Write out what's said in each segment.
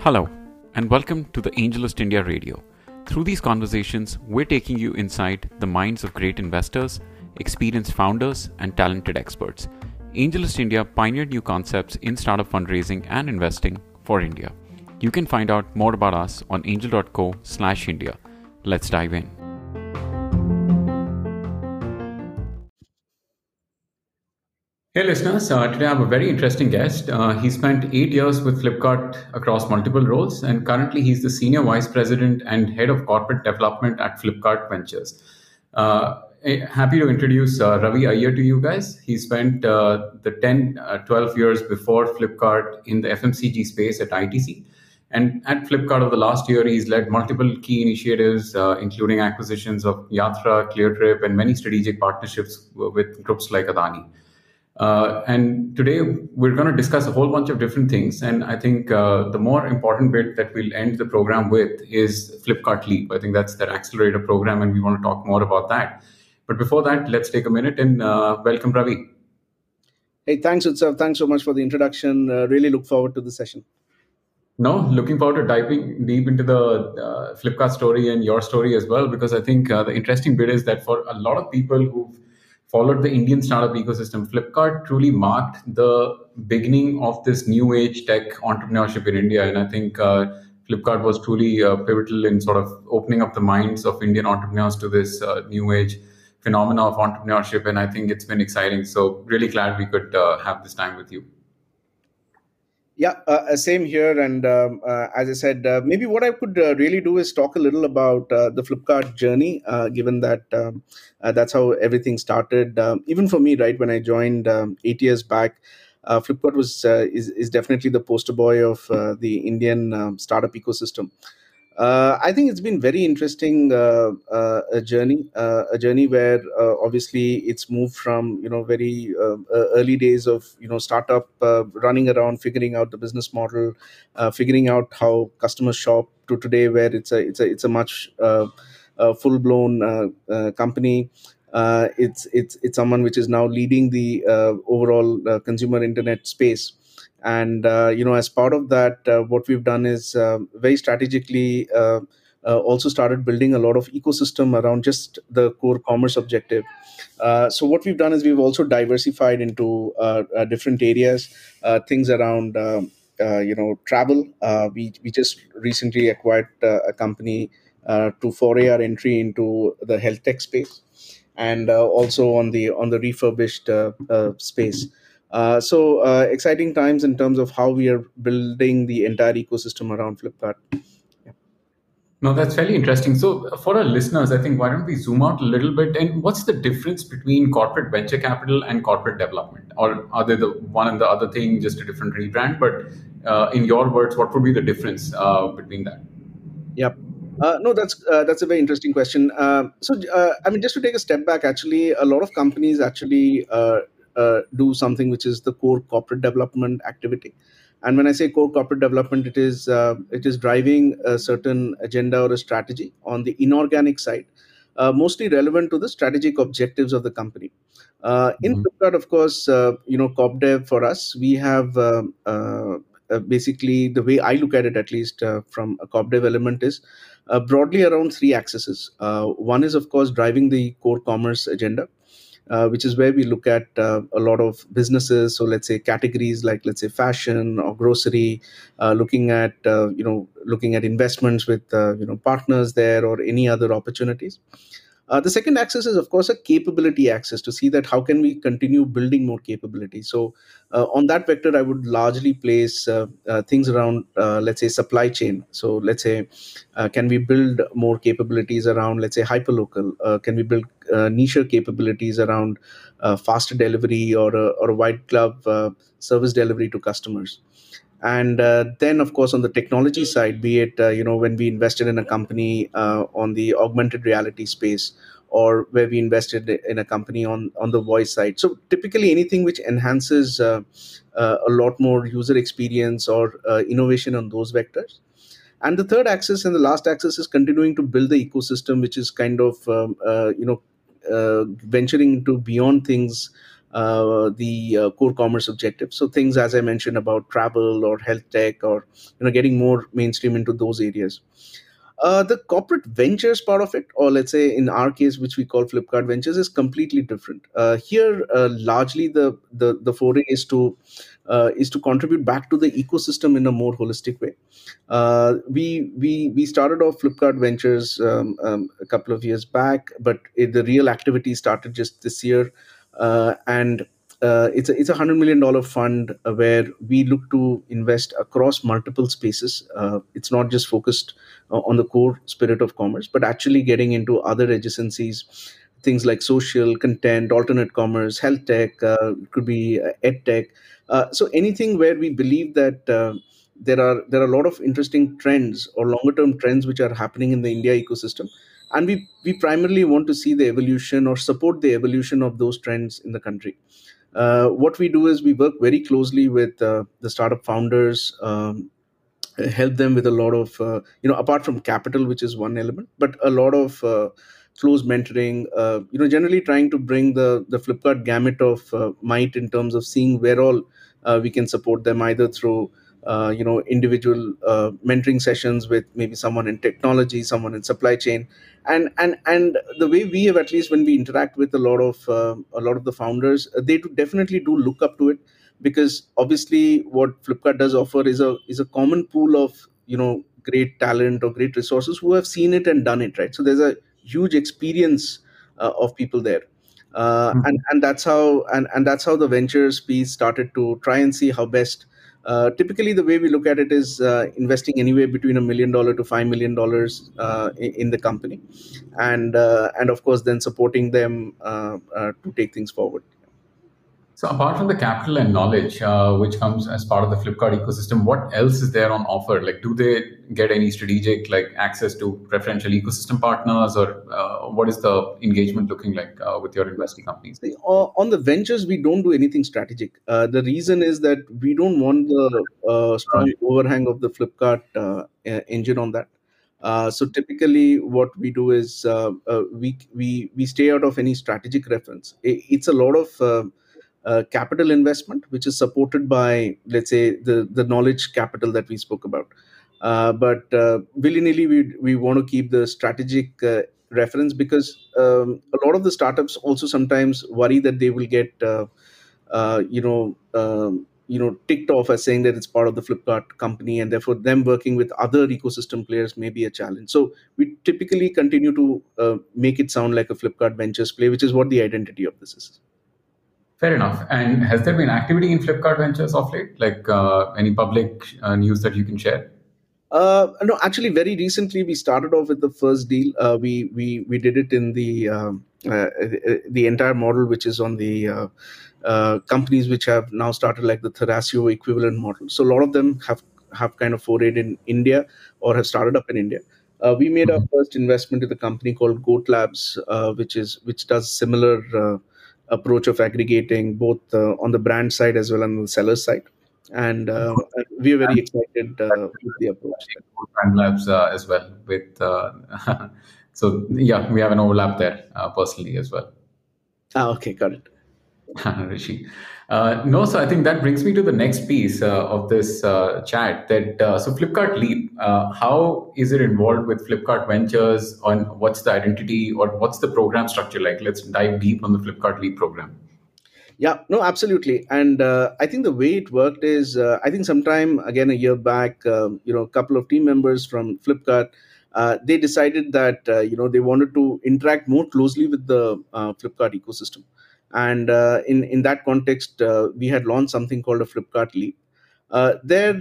Hello, and welcome to the AngelList India Radio. Through these conversations, we're taking you inside the minds of great investors, experienced founders, and talented experts. AngelList India pioneered new concepts in startup fundraising and investing for India. You can find out more about us on angel.co/india. Let's dive in. Hey, listeners. Uh, today I have a very interesting guest. Uh, he spent eight years with Flipkart across multiple roles, and currently he's the Senior Vice President and Head of Corporate Development at Flipkart Ventures. Uh, eh, happy to introduce uh, Ravi Iyer to you guys. He spent uh, the 10, uh, 12 years before Flipkart in the FMCG space at ITC. And at Flipkart over the last year, he's led multiple key initiatives, including acquisitions of Yatra, Cleartrip, and many strategic partnerships with groups like Adani. Uh, and today we're going to discuss a whole bunch of different things. And I think uh, the more important bit that we'll end the program with is Flipkart Leap. I think that's their accelerator program, and we want to talk more about that. But before that, let's take a minute and uh, welcome Ravi. Hey, thanks, Utsav. Thanks so much for the introduction. Uh, really look forward to the session. No, looking forward to diving deep into the uh, Flipkart story and your story as well, because I think uh, the interesting bit is that for a lot of people who've followed the Indian startup ecosystem, Flipkart truly marked the beginning of this new age tech entrepreneurship in India. And I think uh, Flipkart was truly uh, pivotal in sort of opening up the minds of Indian entrepreneurs to this uh, new age phenomena of entrepreneurship. And I think it's been exciting. So, really glad we could uh, have this time with you. Yeah, uh, uh, same here. And um, uh, as I said, uh, maybe what I could uh, really do is talk a little about uh, the Flipkart journey, given that um, that's how everything started. Um, even for me, right, when I joined um, eight years back, Flipkart was is, is definitely the poster boy of the Indian um, startup ecosystem. Uh, I think it's been very interesting uh, uh, a journey, uh, a journey where uh, obviously it's moved from you know very uh, early days of you know startup running around, figuring out the business model, figuring out how customers shop to today where it's a it's a it's a much full blown company. it's it's it's someone which is now leading the overall consumer internet space and uh, you know as part of that uh, what we've done is uh, very strategically uh, uh, also started building a lot of ecosystem around just the core commerce objective. Uh, so what we've done is we've also diversified into different areas things around you know travel. We, we just recently acquired a company to foray our entry into the health tech space and also on the on the refurbished space uh, so uh, exciting times in terms of how we are building the entire ecosystem around Flipkart. Yeah. No, that's fairly interesting. So for our listeners, I think why don't we zoom out a little bit and what's the difference between corporate venture capital and corporate development? Or are they the one and the other thing, just a different rebrand? But uh, in your words, what would be the difference uh, between that? Yep. Uh, no, that's uh, that's a very interesting question. Uh, so, uh, I mean, just to take a step back, actually, a lot of companies actually uh, do something which is the core corporate development activity. And when i say core corporate development it is uh, it is driving a certain agenda or a strategy on the inorganic side uh, mostly relevant to the strategic objectives of the company. Uh, in mm-hmm. Flipkart, of course uh, you know corp dev for us we have uh, basically the way i look at it at least from a corp dev element is broadly around three axes. One is of course driving the core commerce agenda uh, which is where we look at uh, a lot of businesses. So let's say categories like let's say fashion or grocery, uh, looking at uh, you know looking at investments with uh, you know partners there or any other opportunities. Uh, the second axis is, of course, a capability axis to see that how can we continue building more capability. So, uh, on that vector, I would largely place uh, uh things around, uh, let's say, supply chain. So, let's say, uh, can we build more capabilities around, let's say, hyperlocal? can we build niche capabilities around faster delivery or a, or a white glove service delivery to customers? And uh, then of course on the technology side be it uh, you know when we invested in a company uh, on the augmented reality space or where we invested in a company on on the voice side. So typically anything which enhances uh, uh, a lot more user experience or uh, innovation on those vectors. And the third axis and the last axis is continuing to build the ecosystem which is kind of um, you know venturing into beyond things uh, the uh, core commerce objectives. So things, as I mentioned, about travel or health tech, or you know, getting more mainstream into those areas. Uh, the corporate ventures part of it, or let's say in our case, which we call Flipkart Ventures, is completely different. Uh, here, uh, largely the, the the foray is to is to contribute back to the ecosystem in a more holistic way. We we we started off Flipkart Ventures um, um, a couple of years back, but it, the real activity started just this year, and uh, it's a it's a hundred million dollar fund uh, where we look to invest across multiple spaces. Uh, it's not just focused uh, on the core spirit of commerce, but actually getting into other adjacencies, things like social content, alternate commerce, health tech, uh, could be uh, ed tech. Uh, so anything where we believe that. Uh, there are there are a lot of interesting trends or longer term trends which are happening in the India ecosystem, and we we primarily want to see the evolution or support the evolution of those trends in the country. Uh, what we do is we work very closely with uh, the startup founders um, help them with a lot of uh, you know apart from capital which is one element but a lot of uh, close mentoring uh, you know generally trying to bring the the flipkart gamut of uh, might in terms of seeing where all we can support them either through uh, you know individual uh, mentoring sessions with maybe someone in technology someone in supply chain. And and and the way we have at least when we interact with a lot of uh, a lot of the founders uh, they do definitely do look up to it because obviously what flipkart does offer is a is a common pool of you know great talent or great resources who have seen it and done it right? So there's a huge experience uh, of people there. Uh, and and that's how and and that's how the ventures piece started to try and see how best uh, typically, the way we look at it is uh, investing anywhere between a million dollar to five million dollars uh, in, the company, and uh, and of course then supporting them uh, uh, to take things forward. So, apart from the capital and knowledge, uh, which comes as part of the Flipkart ecosystem, what else is there on offer? Like, do they get any strategic like access to preferential ecosystem partners, or uh, what is the engagement looking like uh, with your investing companies? O- On the ventures, we don't do anything strategic. Uh, the reason is that we don't want the uh, strong overhang of the Flipkart uh, engine on that. Uh, so typically, what we do is uh, uh, we we we stay out of any strategic reference. I- It's a lot of uh, capital investment, which is supported by, let's say, the the knowledge capital that we spoke about. Uh, but uh, willy nilly, we we want to keep the strategic uh, reference because um, a lot of the startups also sometimes worry that they will get, uh, uh, you know. Um, you know, ticked off as saying that it's part of the Flipkart company, and therefore them working with other ecosystem players may be a challenge. So we typically continue to make it sound like a Flipkart Ventures play, which is what the identity of this is. Fair enough. And has there been activity in Flipkart Ventures of late? Like uh, any public uh, news that you can share? Uh, no, actually, very recently we started off with the first deal. Uh, we we we did it in the um, uh, uh, the entire model, which is on the uh, uh, companies which have now started like the Thrasio equivalent model. So a lot of them have have kind of forayed in India or have started up in India. Uh, we made our Mhm. first investment in the company called Goat Labs, uh, which is which does similar uh, approach of aggregating both uh, on the brand side as well as on the seller side. And uh, we are very excited uh, with the approach. Brand Labs uh, as well. With uh, so yeah, we have an overlap there uh, personally as well. Ah, okay, got it. Rishi. Uh, no, so I think that brings me to the next piece uh, of this uh, chat. That uh, so Flipkart Leap, uh, how is it involved with Flipkart Ventures? On what's the identity or what's the program structure like? Let's dive deep on the Flipkart Leap program. Yeah, no, absolutely. And uh, I think the way it worked is, I think sometime again a year back, um, you know, a couple of team members from Flipkart, they decided that you know they wanted to interact more closely with the Flipkart ecosystem. And uh, in in that context, uh, we had launched something called a Flipkart Leap. Uh, there,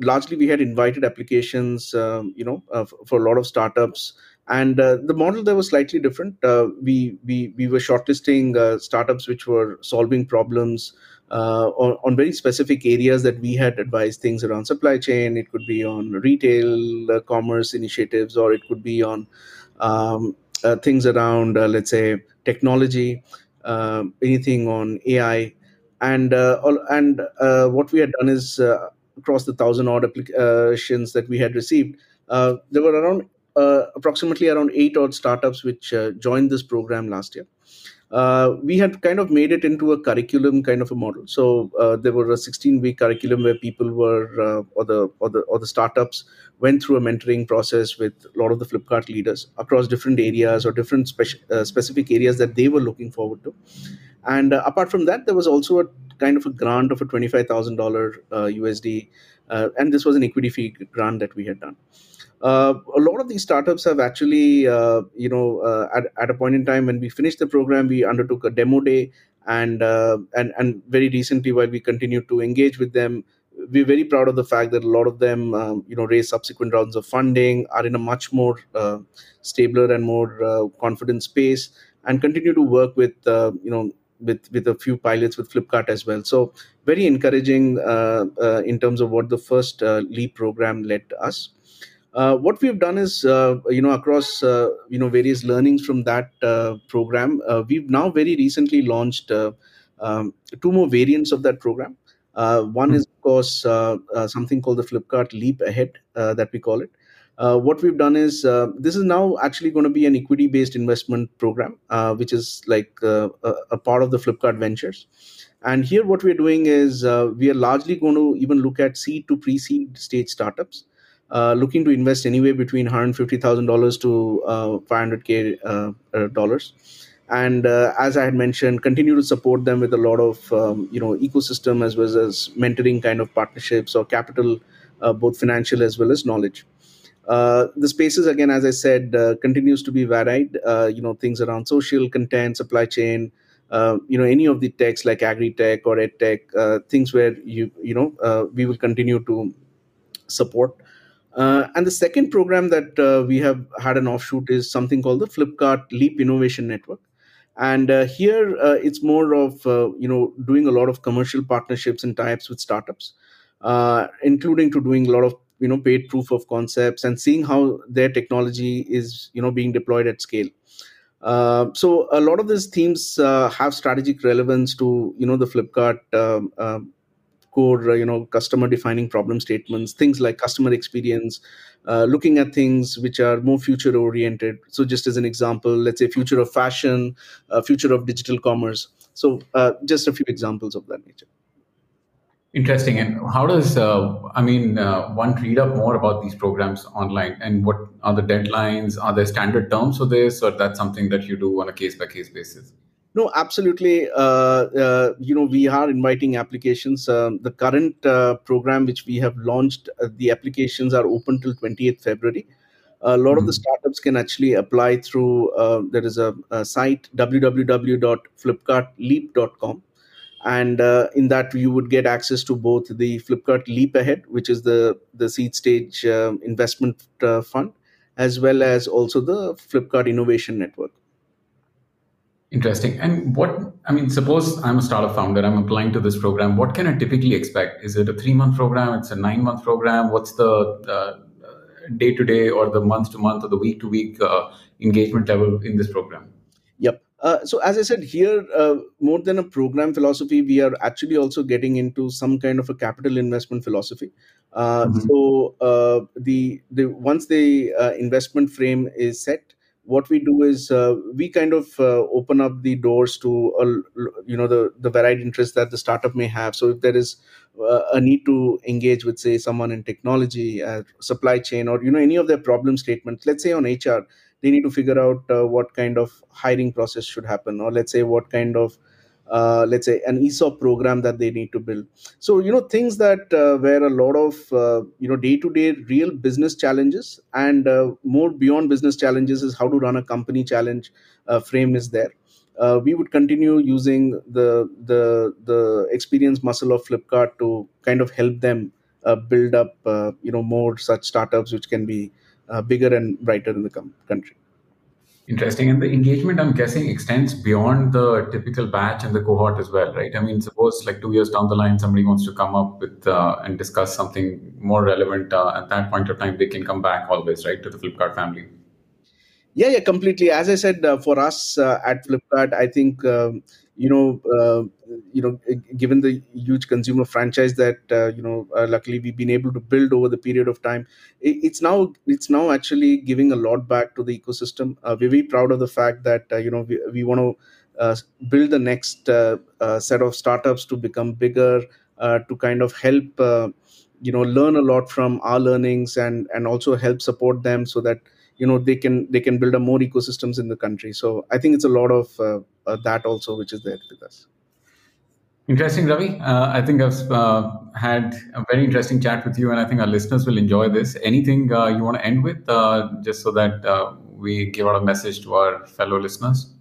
largely, we had invited applications, um, you know, for a lot of startups, and the model there was slightly different. We we we were shortlisting startups which were solving problems uh, on, on very specific areas that we had advised things around supply chain. It could be on retail uh, commerce initiatives, or it could be on um, uh, things around, let's say, technology, anything on AI, and uh, all, and uh, what we had done is uh, across the thousand odd applications that we had received, there were around approximately around eight odd startups which joined this program last year. Uh, we had kind of made it into a curriculum kind of a model. So uh, there were a 16 week curriculum where people were uh, or the or the or the startups went through a mentoring process with a lot of the Flipkart leaders across different areas or different speci- uh, specific areas that they were looking forward to. And uh, apart from that, there was also a kind of a grant of a $25,000 uh, USD, uh, and this was an equity fee grant that we had done. Uh, a lot of these startups have actually, uh, you know, uh, at, at a point in time when we finished the program, we undertook a demo day, and uh, and and very recently, while we continued to engage with them, we're very proud of the fact that a lot of them, um, you know, raise subsequent rounds of funding, are in a much more uh, stabler and more uh, confident space, and continue to work with, uh, you know, with with a few pilots with Flipkart as well. So very encouraging uh, uh, in terms of what the first uh, Leap program led us. Uh, what we've done is, uh, you know, across uh, you know various learnings from that uh, program, uh, we've now very recently launched uh, um, two more variants of that program. Uh, one is, of course, uh, uh, something called the Flipkart Leap Ahead, uh, that we call it. Uh, what we've done is uh, this is now actually going to be an equity-based investment program, uh, which is like uh, a, a part of the Flipkart Ventures. And here, what we're doing is uh, we are largely going to even look at seed to pre-seed stage startups uh, looking to invest anywhere between $150,000 to uh, 500k uh, uh, dollars. And as I had mentioned, continue to support them with a lot of um, you know ecosystem as well as mentoring kind of partnerships or capital, both financial as well as knowledge. Uh, the spaces again, as I said, uh, continues to be varied. Uh, you know things around social content, supply chain. Uh, you know any of the techs like agri tech or ed tech, things where you you know we will continue to support and the second program that we have had an offshoot is something called the Flipkart Leap Innovation Network. And uh, here uh, it's more of uh, you know doing a lot of commercial partnerships and types with startups, including to doing a lot of you know paid proof of concepts and seeing how their technology is you know being deployed at scale. Uh, so a lot of these themes uh, have strategic relevance to you know the Flipkart um, um, core, uh, you know, customer defining problem statements, things like customer experience, uh, looking at things which are more future oriented. So, just as an example, let's say future of fashion, uh, future of digital commerce. So, uh, just a few examples of that nature. Interesting. And how does, uh, I mean, uh, one read up more about these programs online and what are the deadlines? Are there standard terms for this or that's something that you do on a case by case basis? No, absolutely. Uh, uh, you know, we are inviting applications. Um, the current uh, program which we have launched, uh, the applications are open till 28th February. A lot of the Mhm. startups can actually apply through, uh, there is a, a site, www.flipkartleap.com. And uh, in that, you would get access to both the Flipkart Leap Ahead, which is the, the seed stage um, investment uh, fund, as well as also the Flipkart Innovation Network. Interesting. And what, I mean, suppose I'm a startup founder, I'm applying to this program. What can I typically expect? Is it a three month program? It's a nine month program? What's the day to day or the month to month or the week to week engagement level in this program? Uh, so as I said here, uh, more than a program philosophy, we are actually also getting into some kind of a capital investment philosophy. Uh, Mhm. so uh, the the once the uh, investment frame is set, what we do is uh, we kind of uh, open up the doors to uh, you know the the varied interests that the startup may have. So if there is uh, a need to engage with say someone in technology, supply chain, or you know any of their problem statements, let's say on HR they need to figure out uh, what kind of hiring process should happen or let's say what kind of uh, let's say an esop program that they need to build. So you know things that uh, a lot of uh, you know day to day real business challenges and uh, more beyond business challenges is how to run a company challenge uh, frame is there. Uh, we would continue using the the the experience muscle of flipkart to kind of help them build up you know more such startups which can be uh, bigger and brighter in the com- country. Interesting. And the engagement, I'm guessing, extends beyond the typical batch and the cohort as well, right? I mean, suppose like two years down the line, somebody wants to come up with uh, and discuss something more relevant uh, at that point of time, they can come back always, right, to the Flipkart family. Yeah, yeah, completely. As I said, uh, for us uh, at Flipkart, I think um, you know, uh, you know, given the huge consumer franchise that uh, you know, uh, luckily we've been able to build over the period of time, it, it's now it's now actually giving a lot back to the ecosystem. Uh, we're very proud of the fact that uh, you know we, we want to uh, build the next set of startups to become bigger, to kind of help you know learn a lot from our learnings and and also help support them so that you know they can they can build a more ecosystems in the country. So i think it's a lot of uh, uh, that also which is there with us. Interesting ravi. Uh, i think i've had a very interesting chat with you and i think our listeners will enjoy this. Anything you want to end with just so that we give out a message to our fellow listeners?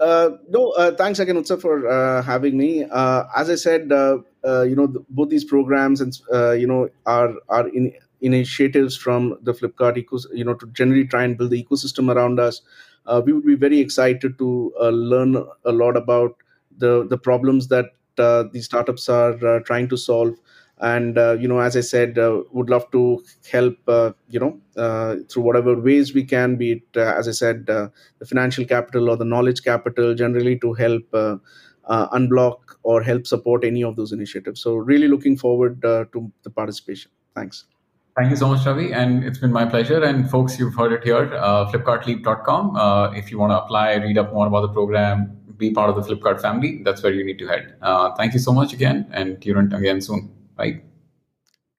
Uh, no, uh, thanks again, Utsav, for uh, having me. Uh, as I said, uh, uh, you know, the, both these programs and you know are are in, initiatives from the Flipkart ecosystem, you know, to generally try and build the ecosystem around us. we would be very excited to learn a lot about the the problems that these startups are trying to solve. And uh, you know as i said uh, would love to help uh, you know uh, through whatever ways we can be it uh, as i said uh, the financial capital or the knowledge capital generally to help unblock or help support any of those initiatives. So really looking forward to the participation. Thanks Thank you so much, Ravi. And it's been my pleasure. And folks, you've heard it here, uh, flipkartleap.com. Uh, if you want to apply, read up more about the program, be part of the Flipkart family, that's where you need to head. Uh, thank you so much again, and tune in again soon. Right.